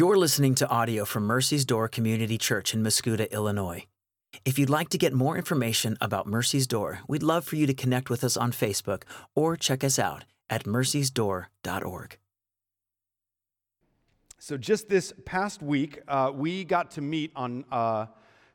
You're listening to audio from Mercy's Door Community Church in Mascoutah, Illinois. If you'd like to get more information about Mercy's Door, we'd love for you to connect with us on Facebook or check us out at mercysdoor.org. So, just this past week, uh, we got to meet on uh,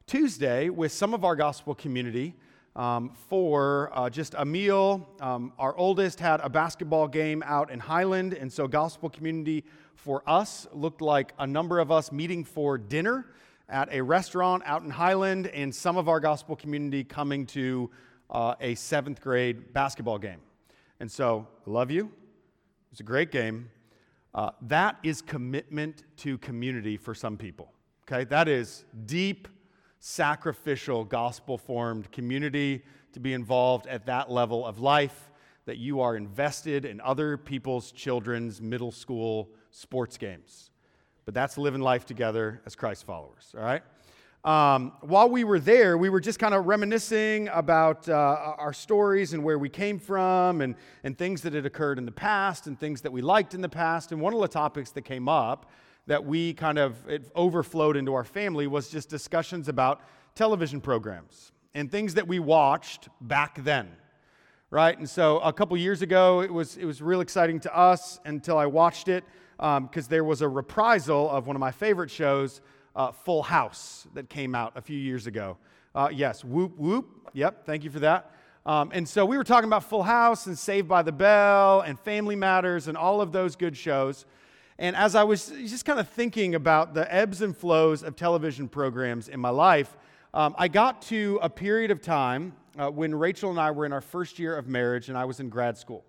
Tuesday with some of our gospel community um, for uh, just a meal. Um, our oldest had a basketball game out in Highland, and so gospel community for us looked like a number of us meeting for dinner at a restaurant out in Highland, and some of our gospel community coming to uh, a seventh grade basketball game. And so, I love you. It was a great game. Uh, that is commitment to community for some people. Okay, that is deep, sacrificial, gospel formed community to be involved at that level of life, that you are invested in other people's children's middle school sports games. But that's living life together as Christ followers, all right? Um, while we were there, we were just kind of reminiscing about uh, our stories and where we came from and, and things that had occurred in the past and things that we liked in the past. And one of the topics that came up that we kind of it overflowed into our family was just discussions about television programs and things that we watched back then right and so a couple years ago it was it was real exciting to us until i watched it because um, there was a reprisal of one of my favorite shows, uh, Full House, that came out a few years ago. Uh, yes, whoop, whoop. Yep, thank you for that. Um, and so we were talking about Full House and Saved by the Bell and Family Matters and all of those good shows. And as I was just kind of thinking about the ebbs and flows of television programs in my life, um, I got to a period of time uh, when Rachel and I were in our first year of marriage and I was in grad school.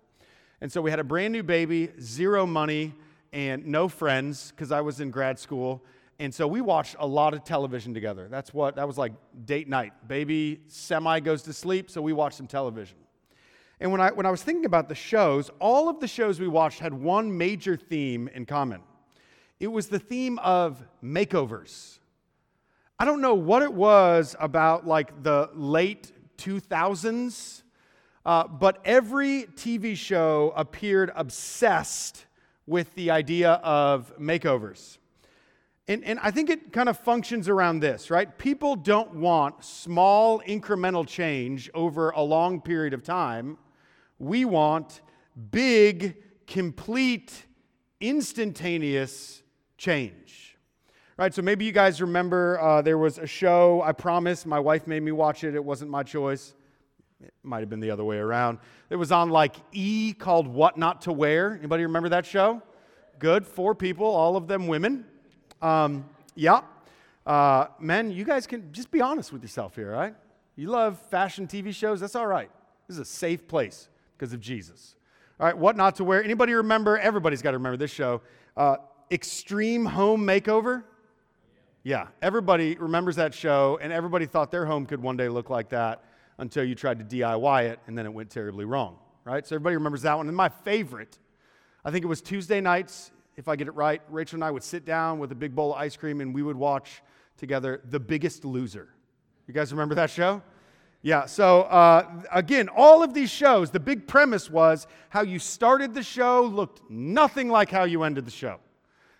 And so we had a brand new baby, zero money, and no friends because I was in grad school. And so we watched a lot of television together. That's what, that was like date night. Baby semi goes to sleep, so we watched some television. And when I, when I was thinking about the shows, all of the shows we watched had one major theme in common it was the theme of makeovers. I don't know what it was about like the late 2000s, uh, but every TV show appeared obsessed with the idea of makeovers. And, and I think it kind of functions around this, right? People don't want small incremental change over a long period of time. We want big, complete, instantaneous change. Right, so maybe you guys remember uh, there was a show, I promise, my wife made me watch it, it wasn't my choice. It might have been the other way around. It was on like E called What Not to Wear. Anybody remember that show? Good, four people, all of them women. Um, yeah. Uh, men, you guys can just be honest with yourself here, right? You love fashion TV shows, that's all right. This is a safe place because of Jesus. All right, what not to wear. Anybody remember? Everybody's got to remember this show. Uh, Extreme Home Makeover. Yeah, everybody remembers that show, and everybody thought their home could one day look like that until you tried to DIY it, and then it went terribly wrong, right? So everybody remembers that one. And my favorite, I think it was Tuesday nights, if I get it right, Rachel and I would sit down with a big bowl of ice cream and we would watch together The Biggest Loser. You guys remember that show? Yeah, so uh, again, all of these shows, the big premise was how you started the show looked nothing like how you ended the show.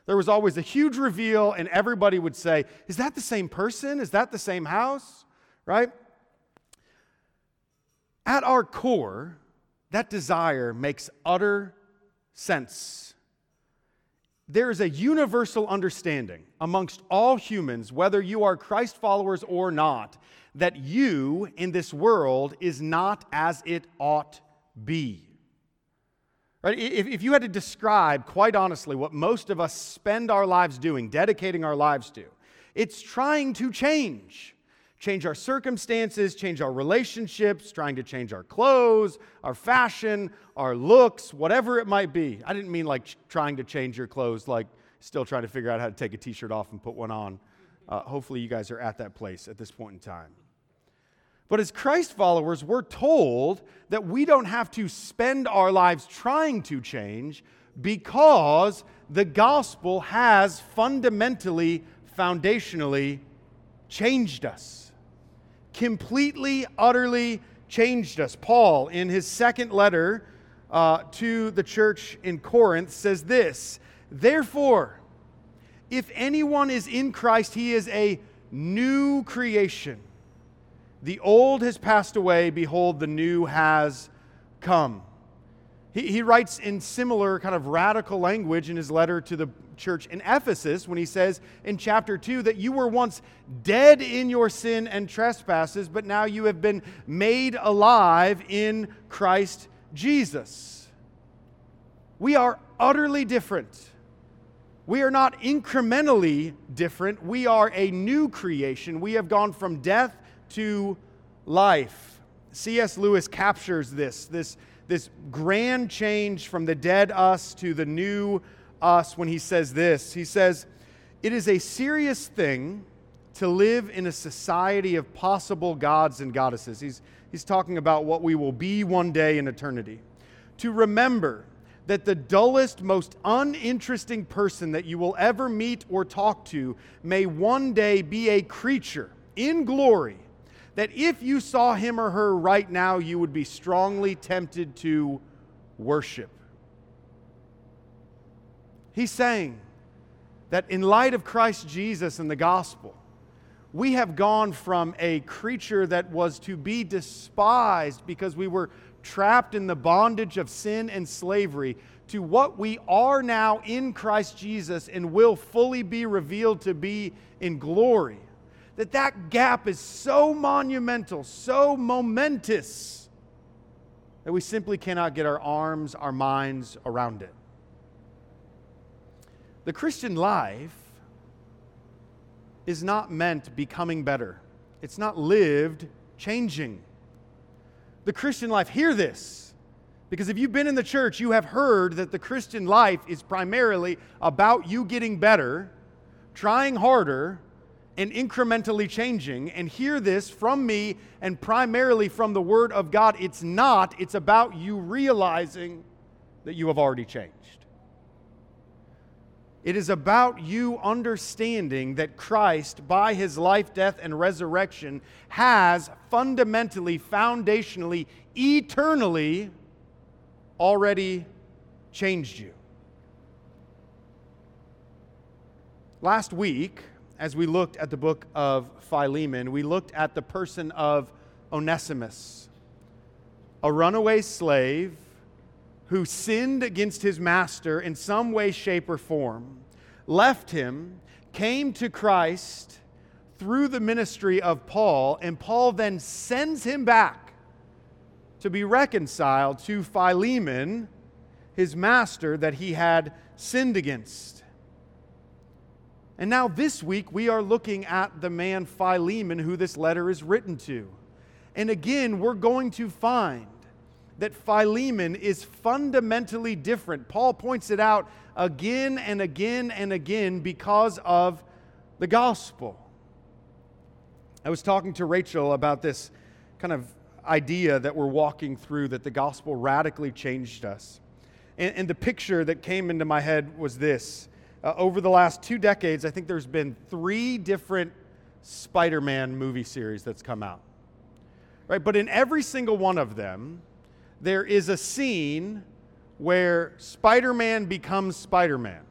There was always a huge reveal, and everybody would say, Is that the same person? Is that the same house? Right? At our core, that desire makes utter sense. There is a universal understanding amongst all humans, whether you are Christ followers or not, that you in this world is not as it ought be. Right? If, if you had to describe, quite honestly, what most of us spend our lives doing, dedicating our lives to, it's trying to change change our circumstances, change our relationships, trying to change our clothes, our fashion, our looks, whatever it might be. I didn't mean like trying to change your clothes, like still trying to figure out how to take a t shirt off and put one on. Uh, hopefully, you guys are at that place at this point in time. But as Christ followers, we're told that we don't have to spend our lives trying to change because the gospel has fundamentally, foundationally changed us completely, utterly changed us. Paul, in his second letter uh, to the church in Corinth, says this Therefore, If anyone is in Christ, he is a new creation. The old has passed away, behold, the new has come. He, he writes in similar kind of radical language in his letter to the church in Ephesus when he says in chapter 2 that you were once dead in your sin and trespasses, but now you have been made alive in Christ Jesus. We are utterly different. We are not incrementally different. We are a new creation. We have gone from death to life. C.S. Lewis captures this, this, this grand change from the dead us to the new us when he says this. He says, It is a serious thing to live in a society of possible gods and goddesses. He's, he's talking about what we will be one day in eternity. To remember that the dullest, most uninteresting person that you will ever meet or talk to may one day be a creature in glory that if you saw him or her right now, you would be strongly tempted to worship. He's saying that in light of Christ Jesus and the gospel, we have gone from a creature that was to be despised because we were trapped in the bondage of sin and slavery to what we are now in Christ Jesus and will fully be revealed to be in glory that that gap is so monumental, so momentous, that we simply cannot get our arms, our minds around it. The Christian life is not meant becoming better, it's not lived changing. The Christian life, hear this, because if you've been in the church, you have heard that the Christian life is primarily about you getting better, trying harder, and incrementally changing. And hear this from me and primarily from the Word of God. It's not, it's about you realizing that you have already changed. It is about you understanding that Christ, by his life, death, and resurrection, has fundamentally, foundationally, eternally already changed you. Last week, as we looked at the book of Philemon, we looked at the person of Onesimus, a runaway slave who sinned against his master in some way, shape, or form, left him, came to Christ through the ministry of Paul, and Paul then sends him back to be reconciled to Philemon, his master that he had sinned against. And now, this week, we are looking at the man Philemon who this letter is written to. And again, we're going to find that Philemon is fundamentally different. Paul points it out again and again and again because of the gospel. I was talking to Rachel about this kind of idea that we're walking through that the gospel radically changed us. And, and the picture that came into my head was this uh, over the last two decades, I think there's been three different Spider Man movie series that's come out. Right? But in every single one of them, there is a scene where Spider Man becomes Spider Man.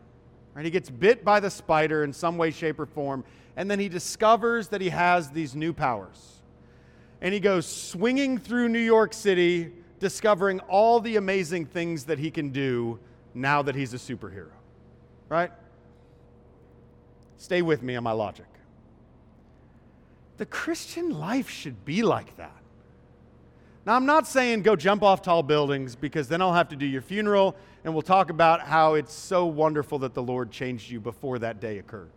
Right? He gets bit by the spider in some way, shape, or form, and then he discovers that he has these new powers. And he goes swinging through New York City, discovering all the amazing things that he can do now that he's a superhero. Right? Stay with me on my logic. The Christian life should be like that. Now, I'm not saying go jump off tall buildings because then I'll have to do your funeral and we'll talk about how it's so wonderful that the Lord changed you before that day occurred.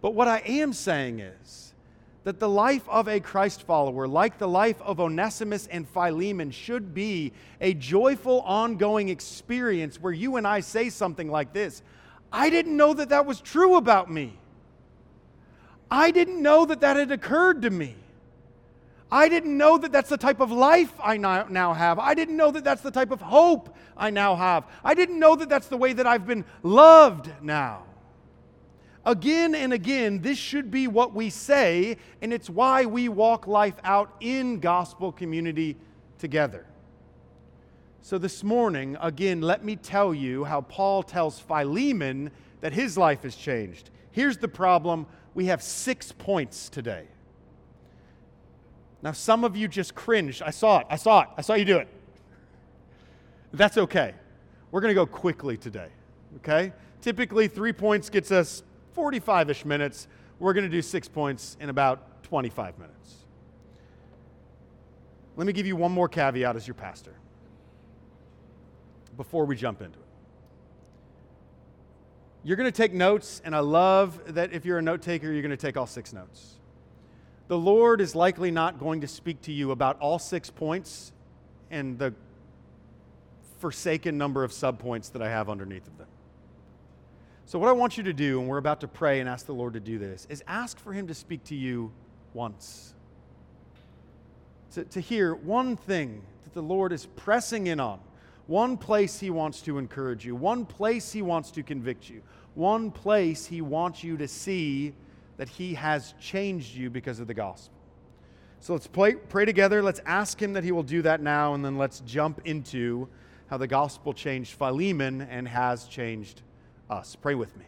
But what I am saying is that the life of a Christ follower, like the life of Onesimus and Philemon, should be a joyful, ongoing experience where you and I say something like this I didn't know that that was true about me. I didn't know that that had occurred to me. I didn't know that that's the type of life I now have. I didn't know that that's the type of hope I now have. I didn't know that that's the way that I've been loved now. Again and again, this should be what we say, and it's why we walk life out in gospel community together. So, this morning, again, let me tell you how Paul tells Philemon that his life has changed. Here's the problem we have six points today. Now, some of you just cringed. I saw it. I saw it. I saw you do it. That's okay. We're going to go quickly today, okay? Typically, three points gets us 45 ish minutes. We're going to do six points in about 25 minutes. Let me give you one more caveat as your pastor before we jump into it. You're going to take notes, and I love that if you're a note taker, you're going to take all six notes. The Lord is likely not going to speak to you about all six points and the forsaken number of subpoints that I have underneath of them. So, what I want you to do, and we're about to pray and ask the Lord to do this, is ask for Him to speak to you once. To, to hear one thing that the Lord is pressing in on one place He wants to encourage you, one place He wants to convict you, one place He wants you to see that He has changed you because of the gospel. So let's pray, pray together. Let's ask Him that He will do that now, and then let's jump into how the gospel changed Philemon and has changed us. Pray with me.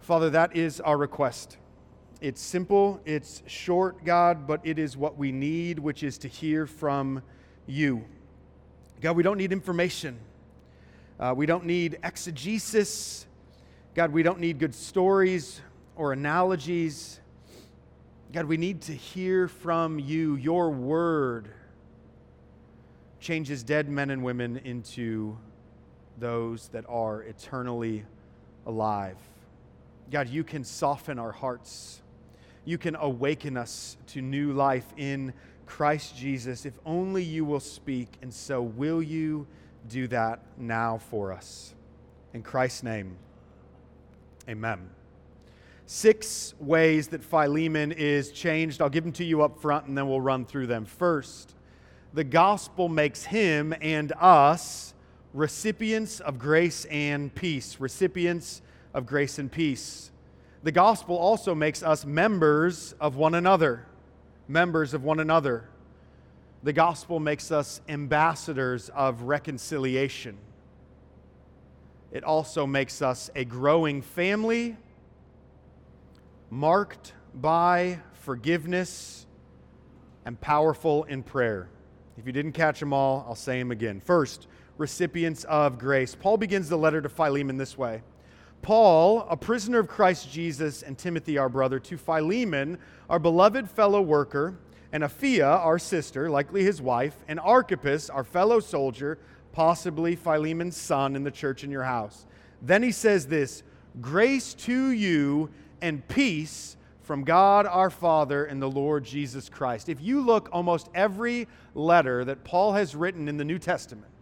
Father, that is our request. It's simple, it's short, God, but it is what we need, which is to hear from you. God, we don't need information. Uh, we don't need exegesis. God, we don't need good stories or analogies. God, we need to hear from you. Your word changes dead men and women into those that are eternally alive. God, you can soften our hearts. You can awaken us to new life in Christ Jesus, if only you will speak. And so, will you do that now for us? In Christ's name, amen. Six ways that Philemon is changed. I'll give them to you up front and then we'll run through them. First, the gospel makes him and us recipients of grace and peace. Recipients of grace and peace. The gospel also makes us members of one another members of one another. The gospel makes us ambassadors of reconciliation. It also makes us a growing family marked by forgiveness and powerful in prayer. If you didn't catch them all, I'll say them again. First, recipients of grace. Paul begins the letter to Philemon this way Paul, a prisoner of Christ Jesus, and Timothy, our brother, to Philemon, our beloved fellow worker, and Apphia, our sister, likely his wife, and Archippus, our fellow soldier, possibly Philemon's son in the church in your house. Then he says this Grace to you and peace from God our Father and the Lord Jesus Christ. If you look almost every letter that Paul has written in the New Testament,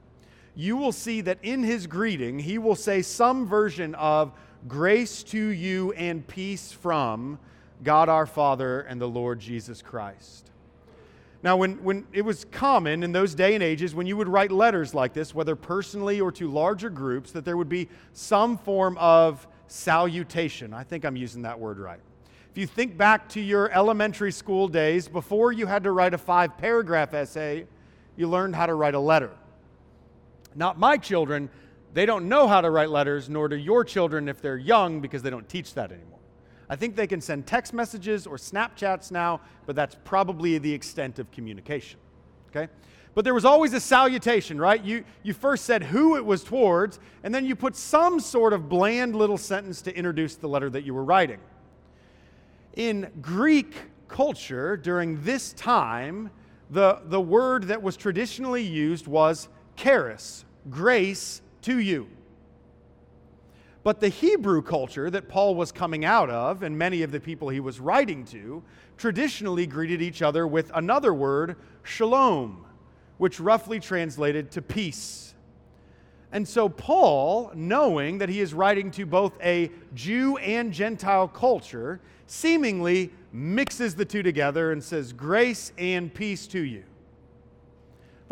you will see that in his greeting, he will say some version of grace to you and peace from God our Father and the Lord Jesus Christ. Now, when, when it was common in those day and ages, when you would write letters like this, whether personally or to larger groups, that there would be some form of salutation. I think I'm using that word right. If you think back to your elementary school days, before you had to write a five paragraph essay, you learned how to write a letter. Not my children, they don't know how to write letters, nor do your children if they're young because they don't teach that anymore. I think they can send text messages or Snapchats now, but that's probably the extent of communication. Okay? But there was always a salutation, right? You, you first said who it was towards, and then you put some sort of bland little sentence to introduce the letter that you were writing. In Greek culture during this time, the, the word that was traditionally used was charis, grace to you. But the Hebrew culture that Paul was coming out of, and many of the people he was writing to, traditionally greeted each other with another word, shalom, which roughly translated to peace. And so, Paul, knowing that he is writing to both a Jew and Gentile culture, seemingly mixes the two together and says, Grace and peace to you.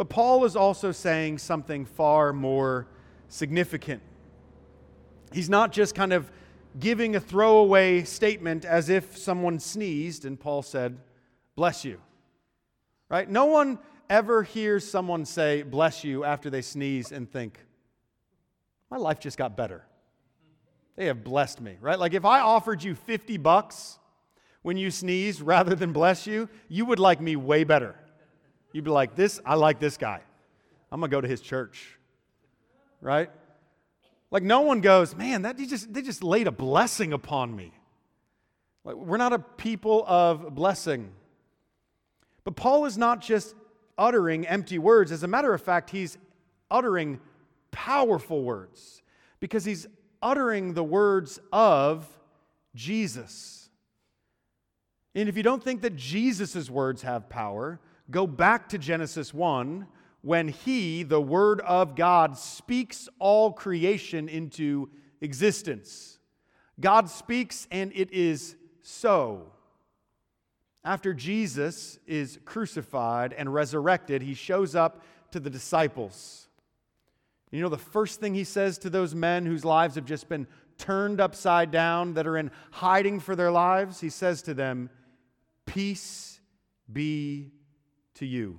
But Paul is also saying something far more significant. He's not just kind of giving a throwaway statement as if someone sneezed and Paul said, Bless you. Right? No one ever hears someone say, Bless you, after they sneeze and think, My life just got better. They have blessed me, right? Like if I offered you 50 bucks when you sneeze rather than bless you, you would like me way better. You'd be like, this, I like this guy. I'm gonna go to his church. Right? Like no one goes, man, that just they just laid a blessing upon me. Like, we're not a people of blessing. But Paul is not just uttering empty words. As a matter of fact, he's uttering powerful words because he's uttering the words of Jesus. And if you don't think that Jesus' words have power, go back to Genesis 1 when he, the Word of God, speaks all creation into existence. God speaks and it is so. After Jesus is crucified and resurrected, he shows up to the disciples. You know, the first thing he says to those men whose lives have just been turned upside down, that are in hiding for their lives, he says to them, Peace be to you.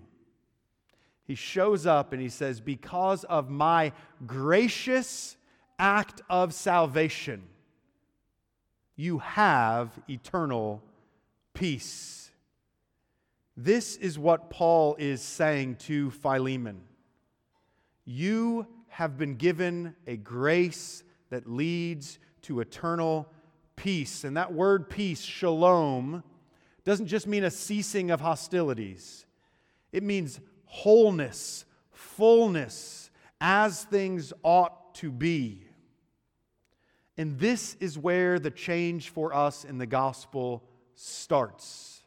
He shows up and he says, Because of my gracious act of salvation, you have eternal peace. This is what Paul is saying to Philemon. You have been given a grace that leads to eternal peace. And that word peace, shalom, doesn't just mean a ceasing of hostilities, it means wholeness, fullness, as things ought to be. And this is where the change for us in the gospel starts.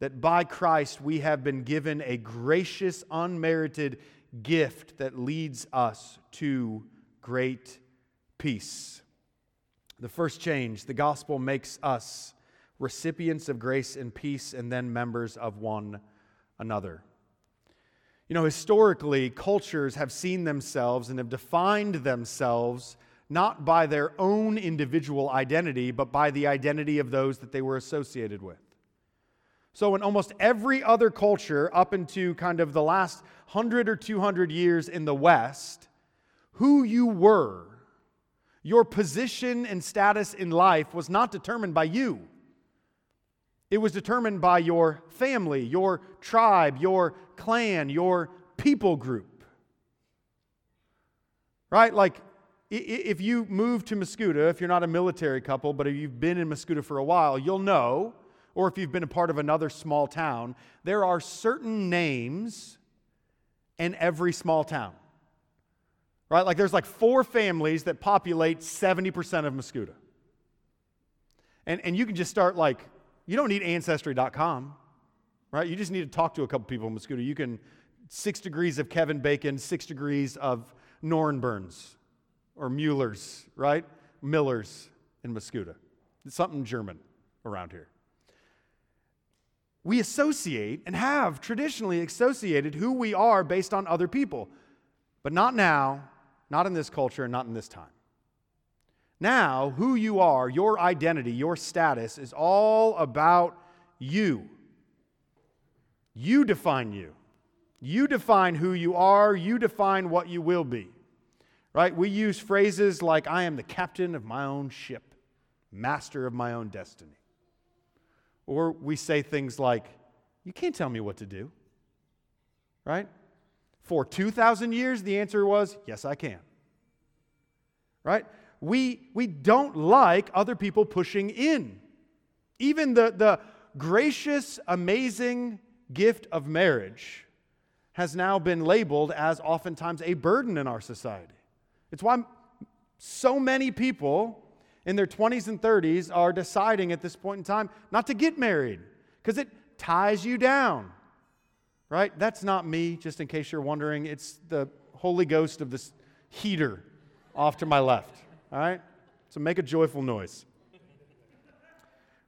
That by Christ we have been given a gracious, unmerited gift that leads us to great peace. The first change, the gospel makes us recipients of grace and peace and then members of one another. You know, historically, cultures have seen themselves and have defined themselves not by their own individual identity, but by the identity of those that they were associated with. So, in almost every other culture, up into kind of the last 100 or 200 years in the West, who you were, your position and status in life was not determined by you. It was determined by your family, your tribe, your clan, your people group. Right? Like if you move to Mascoutah, if you're not a military couple, but if you've been in Mascoutah for a while, you'll know, or if you've been a part of another small town, there are certain names in every small town. Right? Like there's like four families that populate 70% of Mascoutah. And, and you can just start like, you don't need ancestry.com, right? You just need to talk to a couple people in Mascoutah. You can, six degrees of Kevin Bacon, six degrees of Norn Burns or Mueller's, right? Miller's in Mascoutah. It's something German around here. We associate and have traditionally associated who we are based on other people, but not now, not in this culture, and not in this time. Now, who you are, your identity, your status is all about you. You define you. You define who you are, you define what you will be right? We use phrases like, I am the captain of my own ship, master of my own destiny. Or we say things like, You can't tell me what to do, right? For 2,000 years, the answer was, Yes, I can, right? We, we don't like other people pushing in. Even the, the gracious, amazing gift of marriage has now been labeled as oftentimes a burden in our society. It's why so many people in their 20s and 30s are deciding at this point in time not to get married because it ties you down. Right? That's not me, just in case you're wondering. It's the Holy Ghost of this heater off to my left. All right? So make a joyful noise.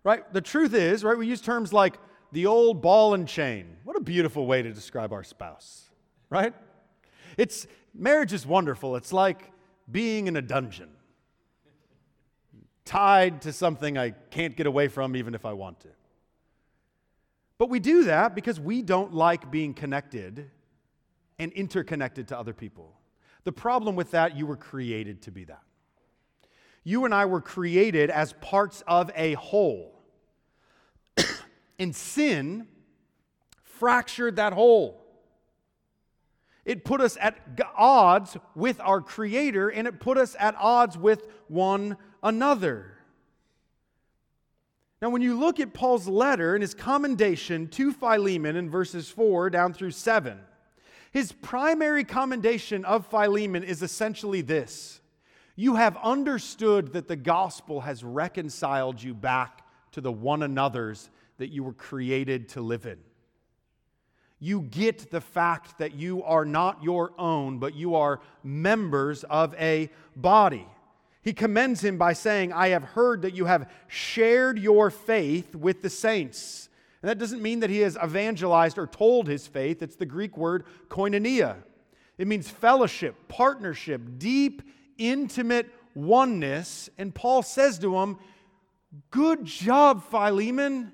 Right? The truth is, right, we use terms like the old ball and chain. What a beautiful way to describe our spouse, right? It's marriage is wonderful. It's like being in a dungeon, tied to something I can't get away from even if I want to. But we do that because we don't like being connected and interconnected to other people. The problem with that, you were created to be that. You and I were created as parts of a whole. and sin fractured that whole. It put us at odds with our Creator and it put us at odds with one another. Now, when you look at Paul's letter and his commendation to Philemon in verses 4 down through 7, his primary commendation of Philemon is essentially this You have understood that the gospel has reconciled you back to the one another's that you were created to live in. You get the fact that you are not your own, but you are members of a body. He commends him by saying, I have heard that you have shared your faith with the saints. And that doesn't mean that he has evangelized or told his faith. It's the Greek word koinonia. It means fellowship, partnership, deep, intimate oneness. And Paul says to him, Good job, Philemon.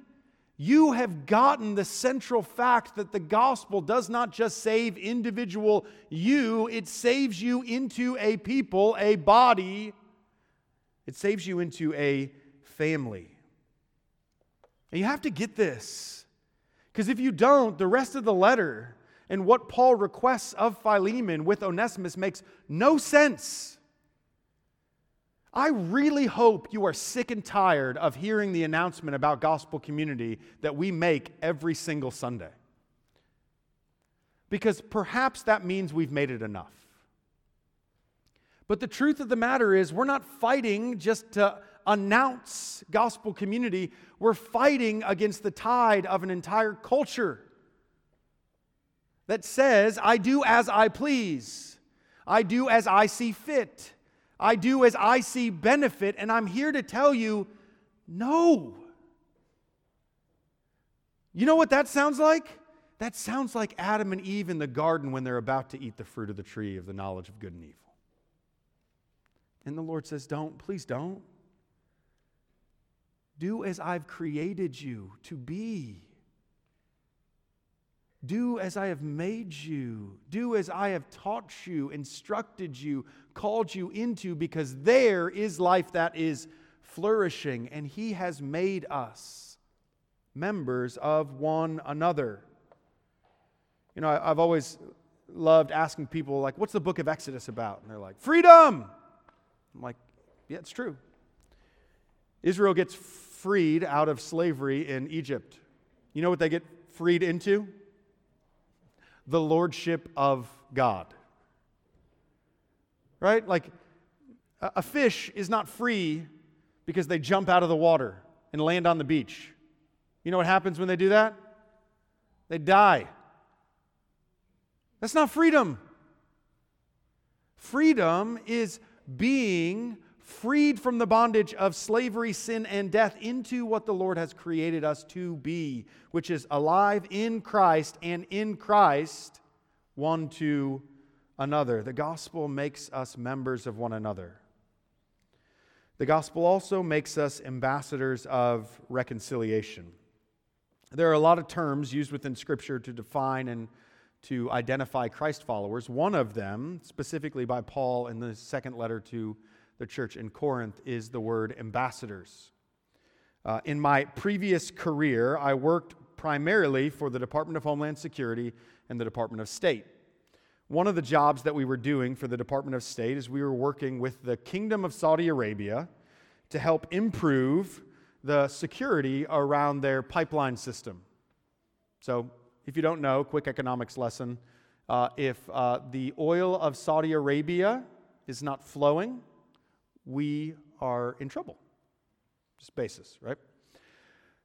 You have gotten the central fact that the gospel does not just save individual you, it saves you into a people, a body it saves you into a family. And you have to get this. Because if you don't, the rest of the letter and what Paul requests of Philemon with Onesimus makes no sense. I really hope you are sick and tired of hearing the announcement about gospel community that we make every single Sunday. Because perhaps that means we've made it enough. But the truth of the matter is, we're not fighting just to announce gospel community, we're fighting against the tide of an entire culture that says, I do as I please, I do as I see fit, I do as I see benefit, and I'm here to tell you no. You know what that sounds like? That sounds like Adam and Eve in the garden when they're about to eat the fruit of the tree of the knowledge of good and evil. And the Lord says, Don't, please don't. Do as I've created you to be. Do as I have made you. Do as I have taught you, instructed you, called you into, because there is life that is flourishing, and He has made us members of one another. You know, I've always loved asking people, like, what's the book of Exodus about? And they're like, freedom. I'm like, yeah, it's true. Israel gets freed out of slavery in Egypt. You know what they get freed into? The lordship of God. Right? Like, a fish is not free because they jump out of the water and land on the beach. You know what happens when they do that? They die. That's not freedom. Freedom is being freed from the bondage of slavery, sin, and death into what the Lord has created us to be, which is alive in Christ and in Christ one to another. The gospel makes us members of one another. The gospel also makes us ambassadors of reconciliation. There are a lot of terms used within Scripture to define and to identify Christ followers. One of them, specifically by Paul in the second letter to the church in Corinth, is the word ambassadors. Uh, in my previous career, I worked primarily for the Department of Homeland Security and the Department of State. One of the jobs that we were doing for the Department of State is we were working with the Kingdom of Saudi Arabia to help improve the security around their pipeline system. So, if you don't know, quick economics lesson. Uh, if uh, the oil of Saudi Arabia is not flowing, we are in trouble. Just basis, right?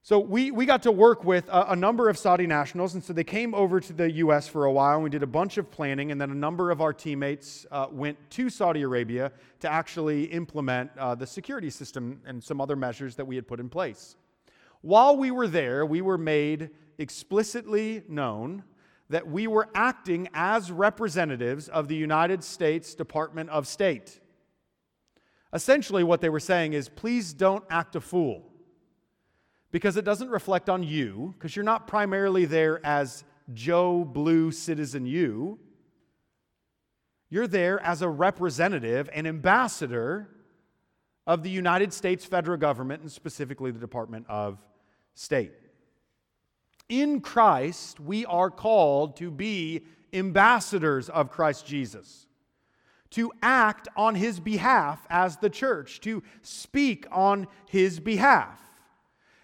So we, we got to work with a, a, number of Saudi nationals, and so they came over to the U.S. for a while, and we did a bunch of planning, and then a number of our teammates uh, went to Saudi Arabia to actually implement uh, the security system and some other measures that we had put in place. While we were there, we were made explicitly known that we were acting as representatives of the United States Department of State. Essentially, what they were saying is please don't act a fool because it doesn't reflect on you, because you're not primarily there as Joe Blue citizen you. You're there as a representative, an ambassador of the United States federal government and specifically the Department of State. In Christ, we are called to be ambassadors of Christ Jesus, to act on his behalf as the church, to speak on his behalf.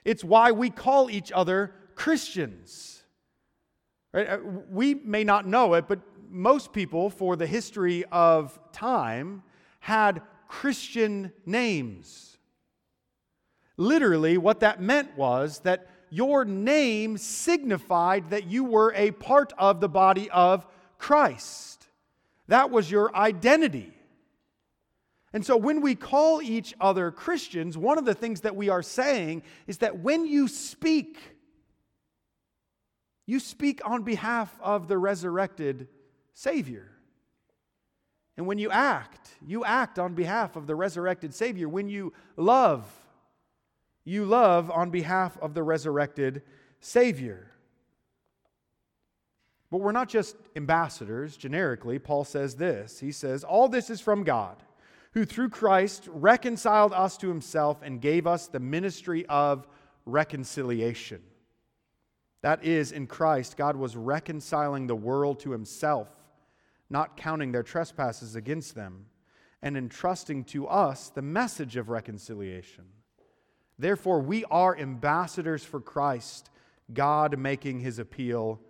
It's why we call each other Christians. Right? Uh, we may not know it, but most people, for the history of time, had Christian names. Literally, what that meant was that your name signified that you were a part of the body of Christ. That was your identity. And so when we call each other Christians, one of the things that we are saying is that when you speak, you speak on behalf of the resurrected Savior. And when you act, you act on behalf of the resurrected Savior. When you love, you love on behalf of the resurrected Savior. But we're not just ambassadors, generically. Paul says this He says, All this is from God, who through Christ reconciled us to himself and gave us the ministry of reconciliation. That is, in Christ, God was reconciling the world to himself not counting their trespasses against them, and entrusting to us the message of reconciliation. Therefore, we are ambassadors for Christ, God making his appeal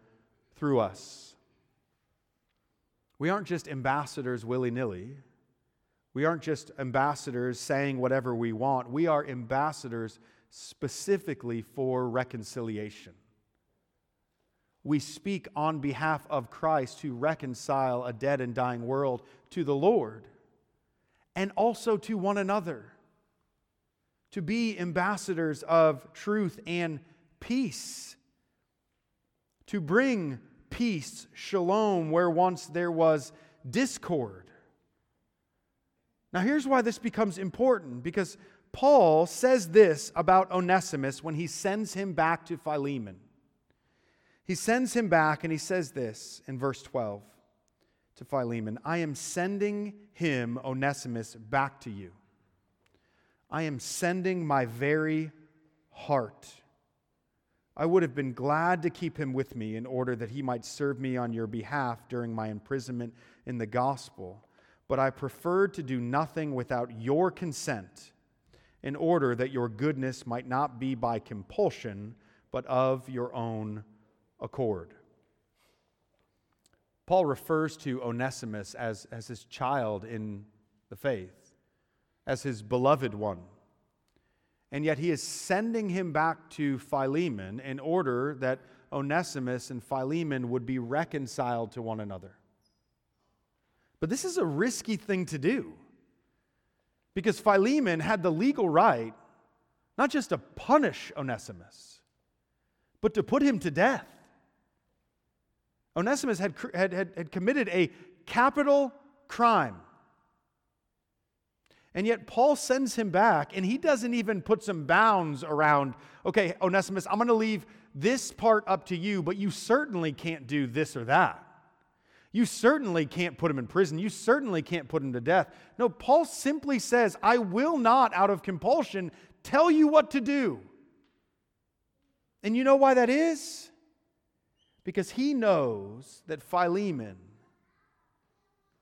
through us. We aren't just ambassadors willy nilly. We aren't just ambassadors saying whatever we want. We are ambassadors specifically for reconciliation we speak on behalf of Christ to reconcile a dead and dying world to the Lord and also to one another, to be ambassadors of truth and peace, to bring peace, shalom, where once there was discord. Now, here's why this becomes important because Paul says this about Onesimus when he sends him back to Philemon. He sends him back and he says this in verse 12 to Philemon I am sending him, Onesimus, back to you. I am sending my very heart. I would have been glad to keep him with me in order that he might serve me on your behalf during my imprisonment in the gospel. But I preferred to do nothing without your consent in order that your goodness might not be by compulsion, but of your own accord. Paul refers to Onesimus as, as his child in the faith, as his beloved one. And yet he is sending him back to Philemon in order that Onesimus and Philemon would be reconciled to one another. But this is a risky thing to do because Philemon had the legal right not just to punish Onesimus, but to put him to death. Onesimus had, had, had, had committed a capital crime. And yet, Paul sends him back, and he doesn't even put some bounds around, okay, Onesimus, I'm going to leave this part up to you, but you certainly can't do this or that. You certainly can't put him in prison. You certainly can't put him to death. No, Paul simply says, I will not, out of compulsion, tell you what to do. And you know why that is? because he knows that Philemon,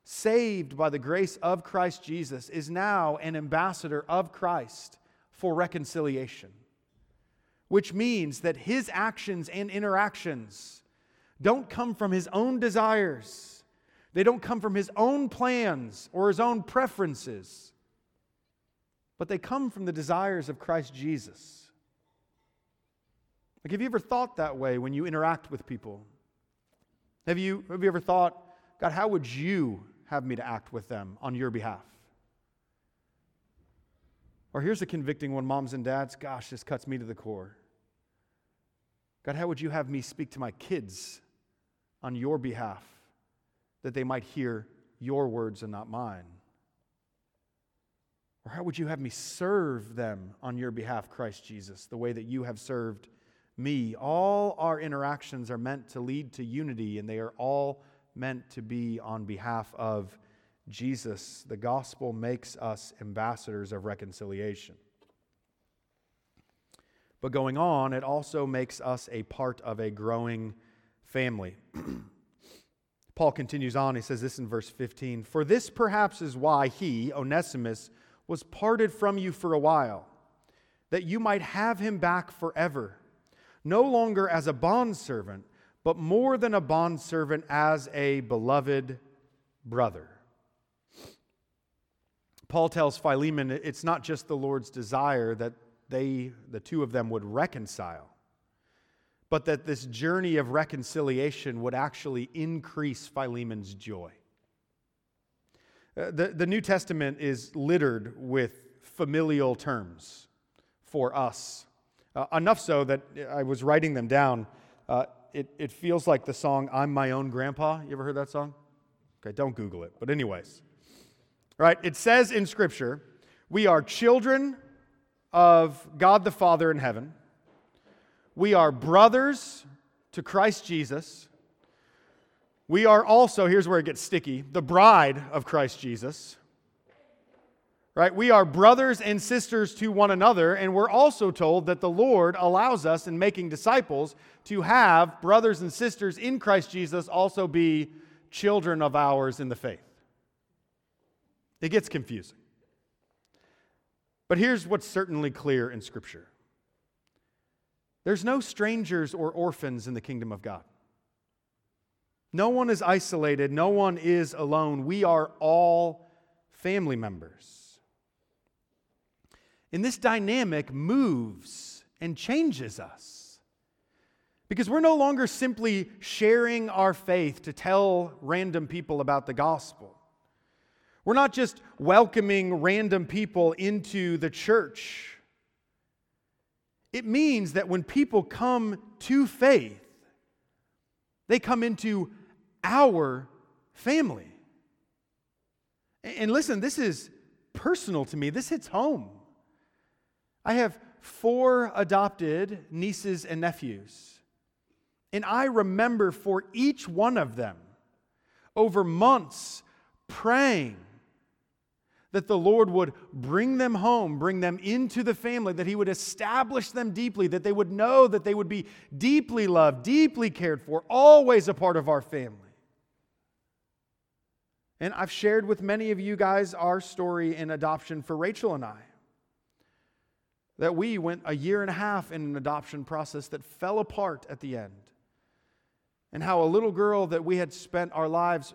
saved by the grace of Christ Jesus, is now an ambassador of Christ for reconciliation, which means that his actions and interactions don't come from his own desires. They don't come from his own plans or his own preferences, but they come from the desires of Christ Jesus. Like, have you ever thought that way when you interact with people? Have you, have you ever thought, God, how would you have me to act with them on your behalf? Or here's a convicting one, moms and dads. Gosh, this cuts me to the core. God, how would you have me speak to my kids on your behalf that they might hear your words and not mine? Or how would you have me serve them on your behalf, Christ Jesus, the way that you have served me. All our interactions are meant to lead to unity, and they are all meant to be on behalf of Jesus, the gospel makes us ambassadors of reconciliation. But going on, it also makes us a part of a growing family. Paul continues on. He says this in verse 15 For this perhaps is why he, Onesimus, was parted from you for a while, that you might have him back forever, no longer as a bondservant, but more than a bondservant, as a beloved brother. Paul tells Philemon it's not just the Lord's desire that they, the two of them, would reconcile, but that this journey of reconciliation would actually increase Philemon's joy. Uh, the, the New Testament is littered with familial terms for us. Uh, enough so that I was writing them down. Uh, it, it feels like the song I'm My Own Grandpa. You ever heard that song? Okay, don't Google it. But, anyways, right? It says in Scripture, we are children of God the Father in heaven. We are brothers to Christ Jesus. We are also, here's where it gets sticky, the bride of Christ Jesus. Right? We are brothers and sisters to one another, and we're also told that the Lord allows us in making disciples to have brothers and sisters in Christ Jesus also be children of ours in the faith. It gets confusing. But here's what's certainly clear in Scripture there's no strangers or orphans in the kingdom of God. No one is isolated, no one is alone. We are all family members. And this dynamic moves and changes us. Because we're no longer simply sharing our faith to tell random people about the gospel. We're not just welcoming random people into the church. It means that when people come to faith, they come into our family. And listen, this is personal to me. This hits home. I have four adopted nieces and nephews. And I remember for each one of them, over months, praying that the Lord would bring them home, bring them into the family, that He would establish them deeply, that they would know that they would be deeply loved, deeply cared for, always a part of our family. And I've shared with many of you guys our story in adoption for Rachel and I. That we went a year and a half in an adoption process that fell apart at the end. And how a little girl that we had spent our lives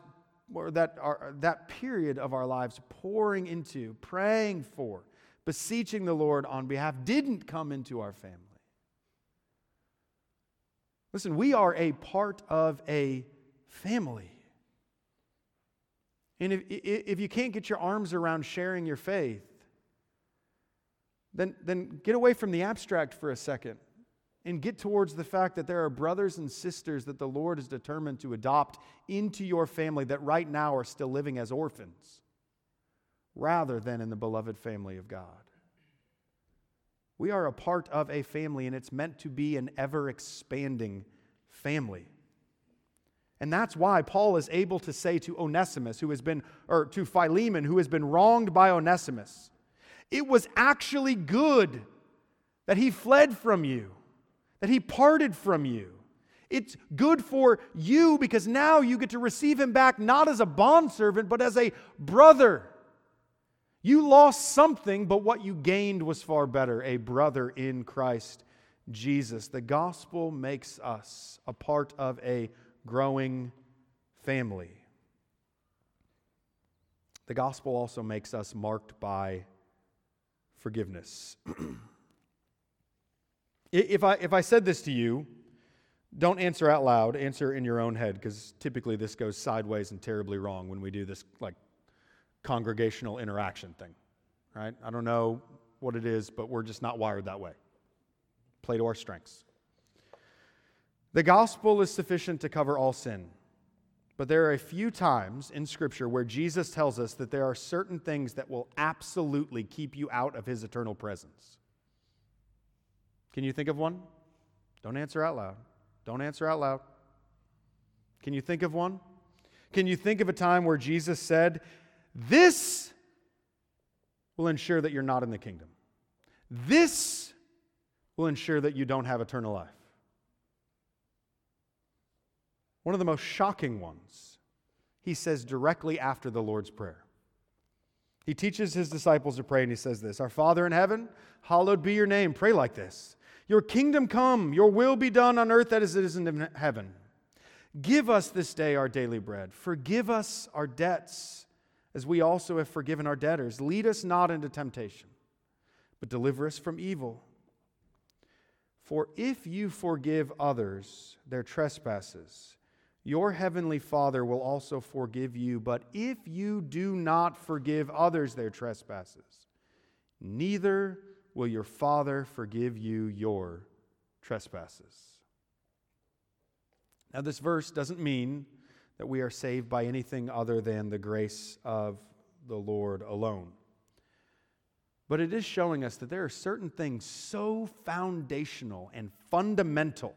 or that, our, that period of our lives pouring into, praying for, beseeching the Lord on behalf didn't come into our family. Listen, we are a part of a family. And if, if you can't get your arms around sharing your faith, then, then get away from the abstract for a second and get towards the fact that there are brothers and sisters that the Lord is determined to adopt into your family that right now are still living as orphans rather than in the beloved family of God. We are a part of a family, and it's meant to be an ever expanding family. And that's why Paul is able to say to Onesimus, who has been, or to Philemon, who has been wronged by Onesimus, it was actually good that he fled from you that he parted from you. It's good for you because now you get to receive him back not as a bondservant, but as a brother. You lost something, but what you gained was far better a brother in Christ Jesus. The gospel makes us a part of a growing family. The gospel also makes us marked by forgiveness. If I, if I said this to you, don't answer out loud, answer in your own head, because typically this goes sideways and terribly wrong when we do this like congregational interaction thing, right? I don't know what it is, but we're just not wired that way. Play to our strengths. The gospel is sufficient to cover all sin, but there are a few times in Scripture where Jesus tells us that there are certain things that will absolutely keep you out of his eternal presence. Can you think of one? Don't answer out loud. Don't answer out loud. Can you think of one? Can you think of a time where Jesus said This will ensure that you're not in the kingdom. This will ensure that you don't have eternal life. One of the most shocking ones, he says directly after the Lord's Prayer. He teaches his disciples to pray, and he says this Our Father in heaven, hallowed be your name. Pray like this Your kingdom come, your will be done on earth as it is in heaven. Give us this day our daily bread. Forgive us our debts, as we also have forgiven our debtors. Lead us not into temptation, but deliver us from evil. For if you forgive others their trespasses, your heavenly Father will also forgive you. But if you do not forgive others their trespasses, neither will your Father forgive you your trespasses. Now, this verse doesn't mean that we are saved by anything other than the grace of the Lord alone. But it is showing us that there are certain things so foundational and fundamental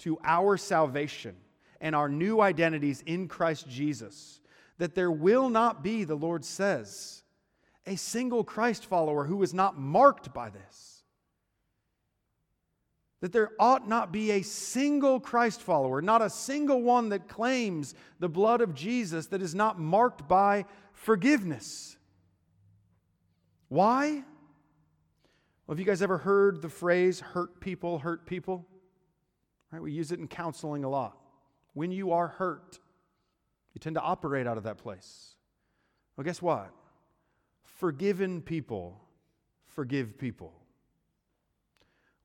to our salvation and our new identities in Christ Jesus, that there will not be, the Lord says, a single Christ follower who is not marked by this. That there ought not be a single Christ follower, not a single one that claims the blood of Jesus that is not marked by forgiveness. Why? Well, have you guys ever heard the phrase hurt people hurt people? Right? We use it in counseling a lot. When you are hurt, you tend to operate out of that place. Well, guess what? Forgiven people forgive people.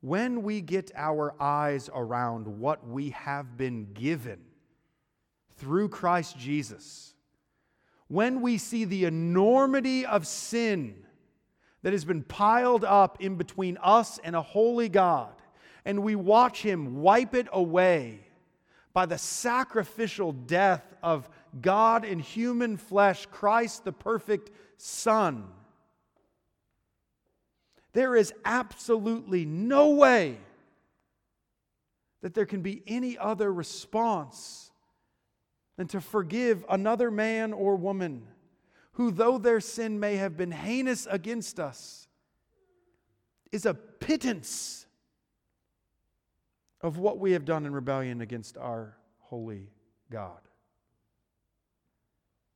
When we get our eyes around what we have been given through Christ Jesus, when we see the enormity of sin that has been piled up in between us and a holy God, and we watch Him wipe it away by the sacrificial death of God in human flesh, Christ, the perfect Son. There is absolutely no way that there can be any other response than to forgive another man or woman who, though their sin may have been heinous against us, is a pittance of what we have done in rebellion against our holy God.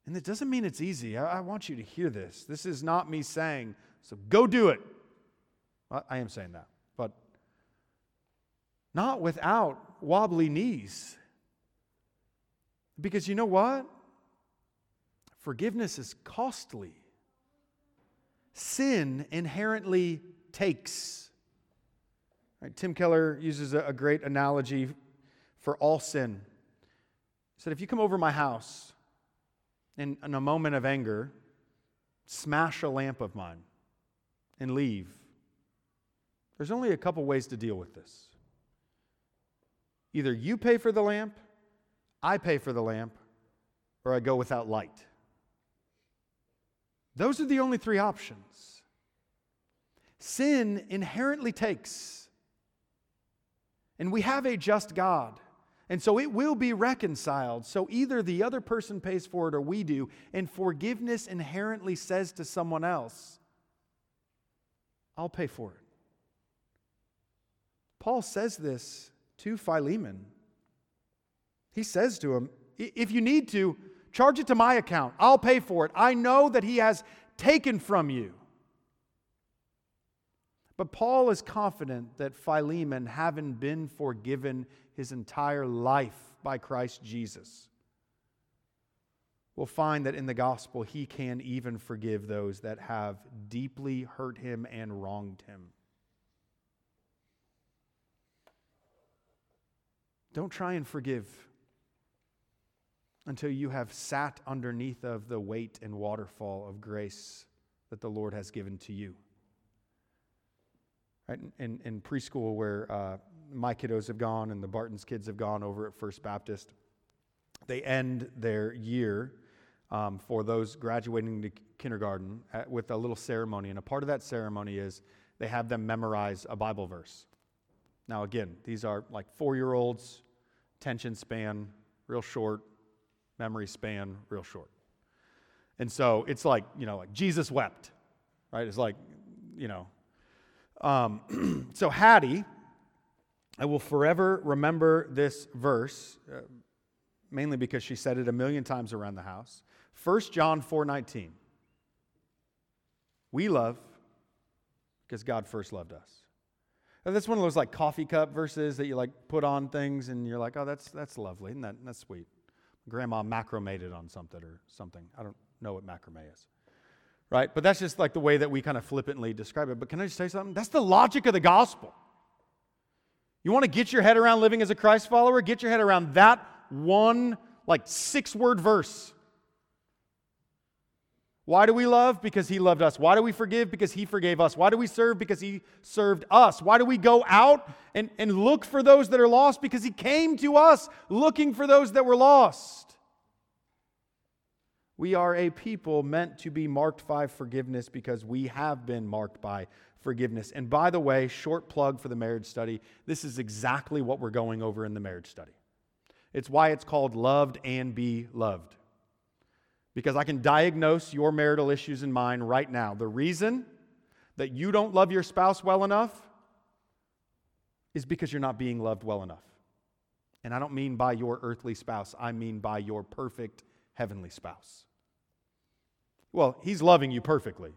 And it doesn't mean it's easy. I, I want you to hear this. This is not me saying, so go do it. I, I am saying that, but not without wobbly knees. Because you know what? Forgiveness is costly. Sin inherently takes. Right, Tim Keller uses a, a great analogy for all sin. He said, If you come over my house in, in a moment of anger, smash a lamp of mine, and leave, there's only a couple ways to deal with this. Either you pay for the lamp, I pay for the lamp, or I go without light. Those are the only three options. Sin inherently takes and we have a just God. And so it will be reconciled. So either the other person pays for it or we do. And forgiveness inherently says to someone else, I'll pay for it. Paul says this to Philemon. He says to him, If you need to, charge it to my account. I'll pay for it. I know that he has taken from you. But Paul is confident that Philemon, having been forgiven his entire life by Christ Jesus, will find that in the gospel he can even forgive those that have deeply hurt him and wronged him. Don't try and forgive until you have sat underneath of the weight and waterfall of grace that the Lord has given to you? In, in preschool where uh, my kiddos have gone and the Barton's kids have gone over at First Baptist. They end their year um, for those graduating to kindergarten at, with a little ceremony. And a part of that ceremony is they have them memorize a Bible verse. Now, again, these are like four year olds, attention span real short, memory span real short. And so it's like, you know, like Jesus wept, right? It's like, you know. Um, so Hattie, I will forever remember this verse, uh, mainly because she said it a million times around the house. 1 John 4:19. We love because God first loved us. That's one of those like coffee cup verses that you like put on things and you're like, oh, that's that's lovely, and that that's sweet. Grandma macrame on something or something. I don't know what macrame is. Right? But that's just like the way that we kind of flippantly describe it. But can I just say something? That's the logic of the gospel. You want to get your head around living as a Christ follower? Get your head around that one, like six word verse. Why do we love? Because he loved us. Why do we forgive? Because he forgave us. Why do we serve? Because he served us. Why do we go out and, and look for those that are lost? Because he came to us looking for those that were lost. We are a people meant to be marked by forgiveness because we have been marked by forgiveness. And by the way, short plug for the marriage study this is exactly what we're going over in the marriage study. It's why it's called Loved and Be Loved because I can diagnose your marital issues in mine right now. The reason that you don't love your spouse well enough is because you're not being loved well enough. And I don't mean by your earthly spouse, I mean by your perfect heavenly spouse. Well, he's loving you perfectly,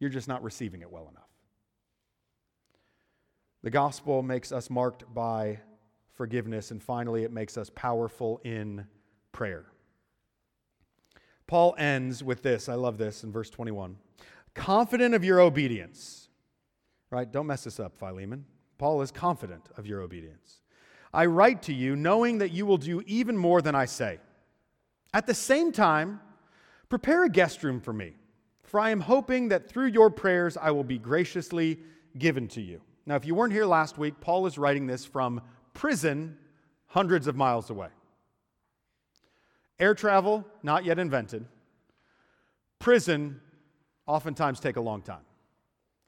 you're just not receiving it well enough. The gospel makes us marked by forgiveness, and finally, it makes us powerful in prayer. Paul ends with this. I love this in verse 21. Confident of your obedience. Right? Don't mess this up, Philemon. Paul is confident of your obedience. I write to you knowing that you will do even more than I say. At the same time, prepare a guest room for me, for I am hoping that through your prayers I will be graciously given to you. Now, if you weren't here last week, Paul is writing this from prison hundreds of miles away. Air travel, not yet invented. Prison, oftentimes take a long time.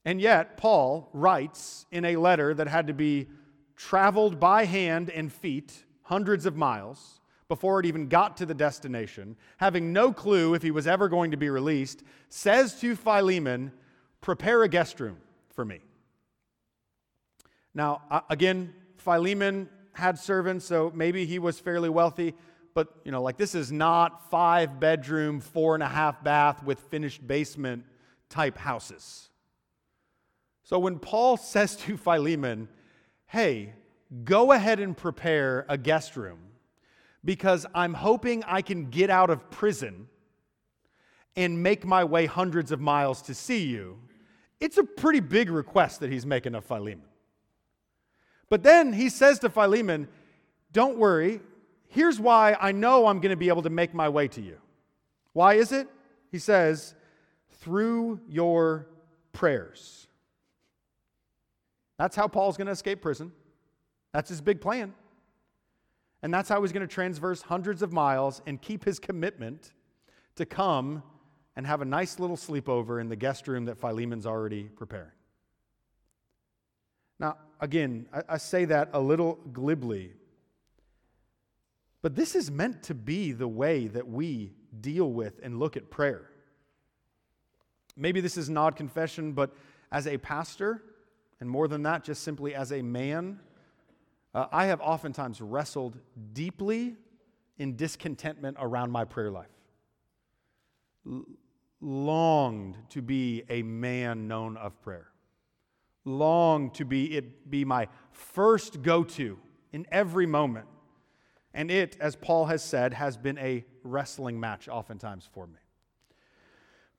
And yet, Paul writes in a letter that had to be traveled by hand and feet hundreds of miles before it even got to the destination, having no clue if he was ever going to be released, says to Philemon, Prepare a guest room for me. Now, uh, again, Philemon had servants, so maybe he was fairly wealthy but you know, like this is not five bedroom, four and a half bath with finished basement type houses. So when Paul says to Philemon, hey, go ahead and prepare a guest room because I'm hoping I can get out of prison and make my way hundreds of miles to see you, it's a pretty big request that he's making of Philemon. But then he says to Philemon, Don't worry, Here's why I know I'm going to be able to make my way to you. Why is it? He says, through your prayers. That's how Paul's going to escape prison. That's his big plan. And that's how he's going to transverse hundreds of miles and keep his commitment to come and have a nice little sleepover in the guest room that Philemon's already preparing. Now, again, I, I say that a little glibly but this is meant to be the way that we deal with and look at prayer. Maybe this is not confession, but as a pastor, and more than that, just simply as a man, uh, I have oftentimes wrestled deeply in discontentment around my prayer life. L- longed to be a man known of prayer. Longed to be it be my first go-to in every moment. And it, as Paul has said, has been a wrestling match oftentimes for me.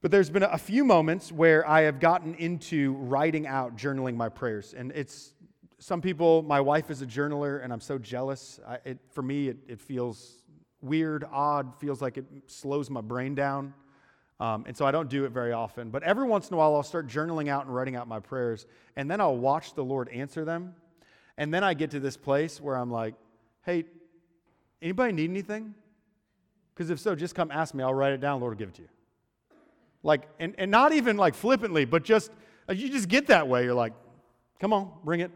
But there's been a few moments where I have gotten into writing out, journaling my prayers. And it's some people, my wife is a journaler, and I'm so jealous. I, it, for me, it, it, feels weird, odd, feels like it slows my brain down. Um, and so I don't do it very often. But every once in a while, I'll start journaling out and writing out my prayers, and then I'll watch the Lord answer them. And then I get to this place where I'm like, hey, Anybody need anything? Because if so, just come ask me. I'll write it down. Lord will give it to you. Like, and, and not even like flippantly, but just, you just get that way. You're like, come on, bring it.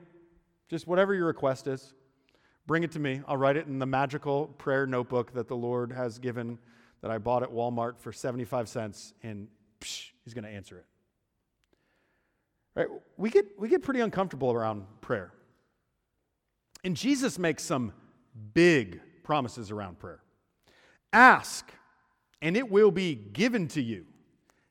Just whatever your request is, bring it to me. I'll write it in the magical prayer notebook that the Lord has given that I bought at Walmart for 75 cents, and psh, he's going to answer it. Right? We get, we get pretty uncomfortable around prayer. And Jesus makes some big promises around prayer. Ask, and it will be given to you.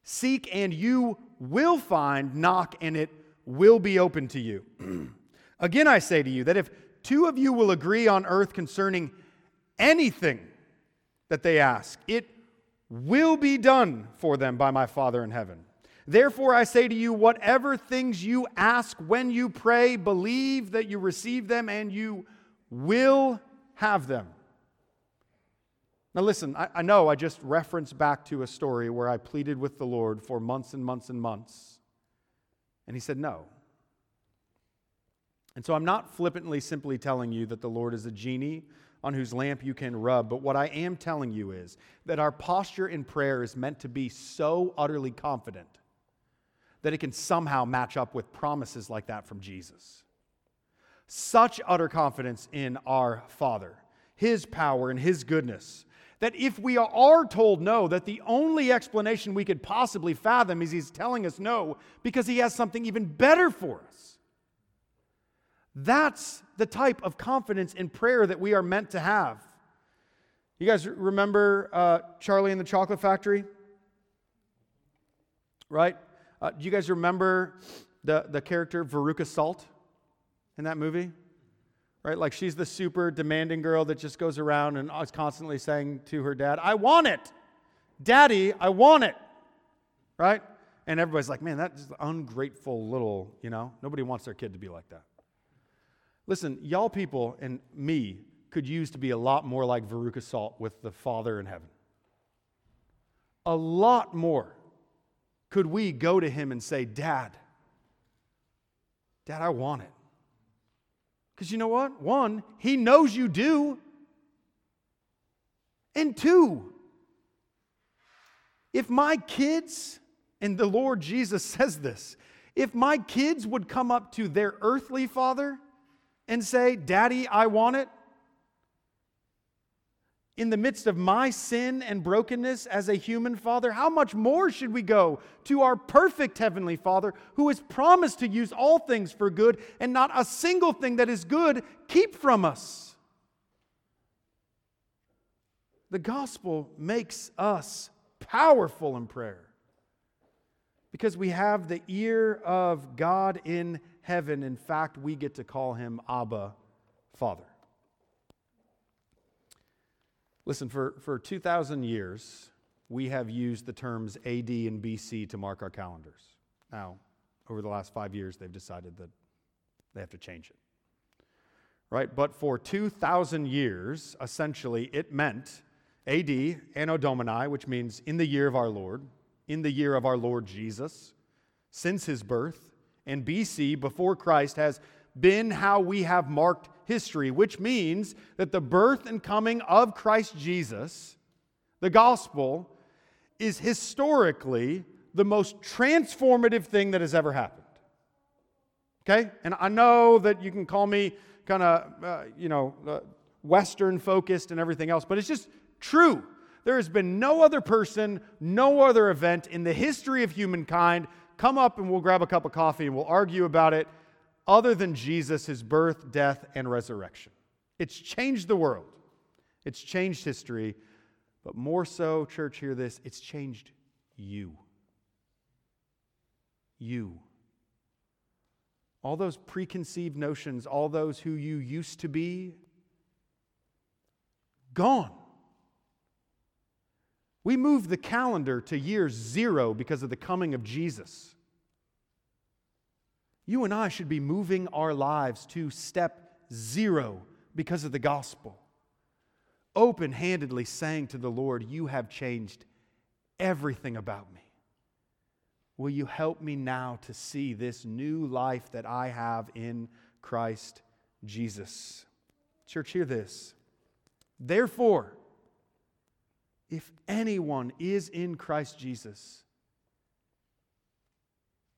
Seek, and you will find. Knock, and it will be open to you. Again, I say to you that if two of you will agree on earth concerning anything that they ask, it will be done for them by my Father in heaven. Therefore, I say to you, whatever things you ask when you pray, believe that you receive them and you will have them. Now, listen, I, I, know I just referenced back to a story where I pleaded with the Lord for months and months and months, and He said no. And so I'm not flippantly simply telling you that the Lord is a genie on whose lamp you can rub. But what I am telling you is that our posture in prayer is meant to be so utterly confident that it can somehow match up with promises like that from Jesus. Such utter confidence in our Father, His power, and His goodness. That if we are told no, that the only explanation we could possibly fathom is He's telling us no because He has something even better for us. That's the type of confidence in prayer that we are meant to have. You guys remember uh, Charlie and the Chocolate Factory? Right? Uh, do you guys remember the, the character Veruca Salt in that movie? Right? Like she's the super demanding girl that just goes around and is constantly saying to her dad, I want it. Daddy, I want it. Right? And everybody's like, man, that's ungrateful little, you know, nobody wants their kid to be like that. Listen, y'all people and me could use to be a lot more like Veruca Salt with the Father in heaven. A lot more could we go to him and say, Dad, Dad, I want it. Because you know what? One, he knows you do. And two, if my kids, and the Lord Jesus says this, if my kids would come up to their earthly father and say, Daddy, I want it? In the midst of my sin and brokenness as a human father, how much more should we go to our perfect heavenly Father who has promised to use all things for good and not a single thing that is good keep from us? The gospel makes us powerful in prayer because we have the ear of God in heaven. In fact, we get to call him Abba, Father. Listen, for, for 2,000 years, we have used the terms AD and BC to mark our calendars. Now, over the last five years, they've decided that they have to change it. Right? But for 2,000 years, essentially, it meant AD, Anno Domini, which means in the year of our Lord, in the year of our Lord Jesus, since his birth, and BC, before Christ, has been how we have marked history, which means that the birth and coming of Christ Jesus, the gospel, is historically the most transformative thing that has ever happened. Okay? And I know that you can call me kind of, uh, you know, uh, Western focused and everything else, but it's just true. There has been no other person, no other event in the history of humankind come up and we'll grab a cup of coffee and we'll argue about it, other than Jesus, his birth, death, and resurrection. It's changed the world, it's changed history, but more so, church, hear this it's changed you. You. All those preconceived notions, all those who you used to be, gone. We moved the calendar to year zero because of the coming of Jesus. You and I should be moving our lives to step zero because of the gospel. Open handedly saying to the Lord, You have changed everything about me. Will you help me now to see this new life that I have in Christ Jesus? Church, hear this. Therefore, if anyone is in Christ Jesus,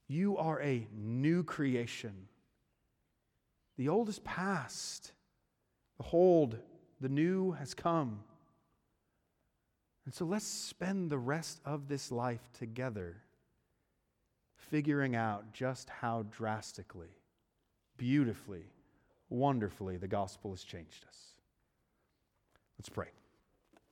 you are a new creation. The old is past. Behold, the new has come. And so let's spend the rest of this life together figuring out just how drastically, beautifully, wonderfully the gospel has changed us. Let's pray.